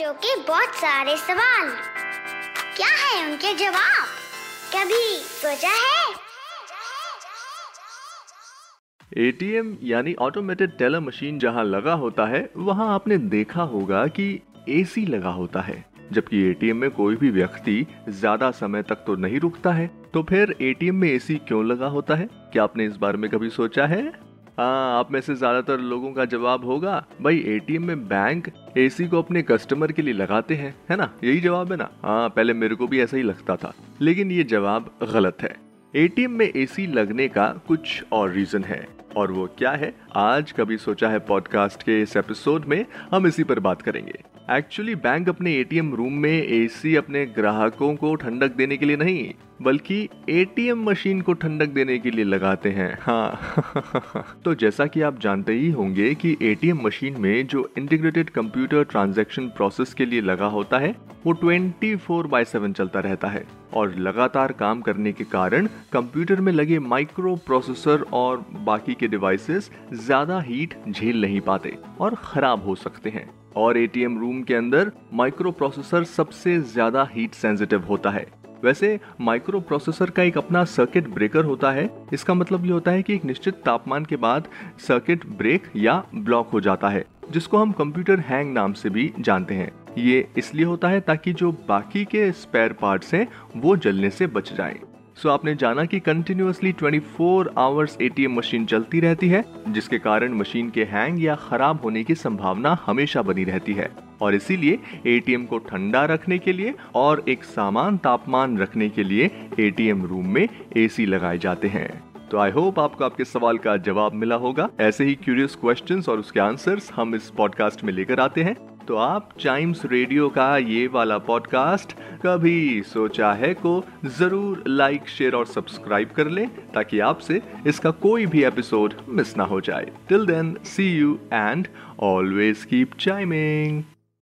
बच्चों के बहुत सारे सवाल। क्या है उनके जवाब? कभी सोचा है? एटीएम यानी ऑटोमेटेड टेलर मशीन जहाँ लगा होता है, वहाँ आपने देखा होगा कि एसी लगा होता है। जबकि एटीएम में कोई भी व्यक्ति ज़्यादा समय तक तो नहीं रुकता है तो फिर एटीएम में एसी क्यों लगा होता है? क्या आपने इस बारे में कभी सोचा है? हाँ आप में से ज़्यादातर लोगों का जवाब होगा, भाई एटीएम में बैंक एसी को अपने कस्टमर के लिए लगाते हैं, है ना? यही जवाब है ना? हाँ पहले मेरे को भी ऐसा ही लगता था, लेकिन ये जवाब गलत है। एटीएम में एसी लगने का कुछ और रीजन है। और वो क्या है? आज कभी सोचा है पॉडकास्ट के इस एपिसोड में हम इसी पर बात करेंगे। एक्चुअली बैंक अपने एटीएम रूम में एसी अपने ग्राहकों को ठंडक देने के लिए नहीं, बल्कि एटीएम मशीन को ठंडक देने के लिए लगाते हैं। हाँ। तो जैसा कि आप जानते ही होंगे कि एटीएम मशीन में जो इंटीग्रेटेड कंप्यूटर ट्रांजैक्शन प्रोसेस के लिए लगा होता है, वो 24 फोर बाय सेवन चलता रहता है। और लगातार काम करने के कारण कंप्यूटर में लगे माइक्रो प्रोसेसर और बाकी के डिवाइसेस ज़्यादा हीट झेल नहीं पाते और खराब हो सकते हैं। और एटीएम रूम के अंदर माइक्रो प्रोसेसर सबसे ज़्यादा हीट सेंसिटिव होता है। वैसे माइक्रो प्रोसेसर का एक अपना सर्किट ब्रेकर होता है। इसका मतलब ये होता है कि एक निश्चित तापमान के बाद सर्किट ब्रेक या ब्लॉक हो जाता है, जिसको हम कंप्यूटर हैंग नाम से भी जानते हैं। ये इसलिए होता है ताकि जो बाकी के स्पेयर पार्ट्स हैं वो जलने से बच जाएँ। सो so, आपने जाना कि continuously 24 four hours ATM machine चलती रहती है जिसके कारण मशीन के हैंग या खराब होने की संभावना हमेशा बनी रहती है और इसीलिए एटीएम को ठंडा रखने के लिए और एक सामान तापमान रखने के लिए एटीएम रूम में एसी लगाए जाते हैं तो आई होप आपको आपके सवाल का जवाब मिला होगा। ऐसे ही क्यूरियस क्वेश्चंस और उसके आंसर्स हम इस पॉडकास्ट में लेकर आते हैं। तो आप चाइम्स रेडियो का ये वाला पॉडकास्ट कभी सोचा है को ज़रूर लाइक शेयर और सब्सक्राइब कर लें ताकि आपसे इसका कोई भी एपिसोड मिस ना हो जाए। Till then see you and always keep chiming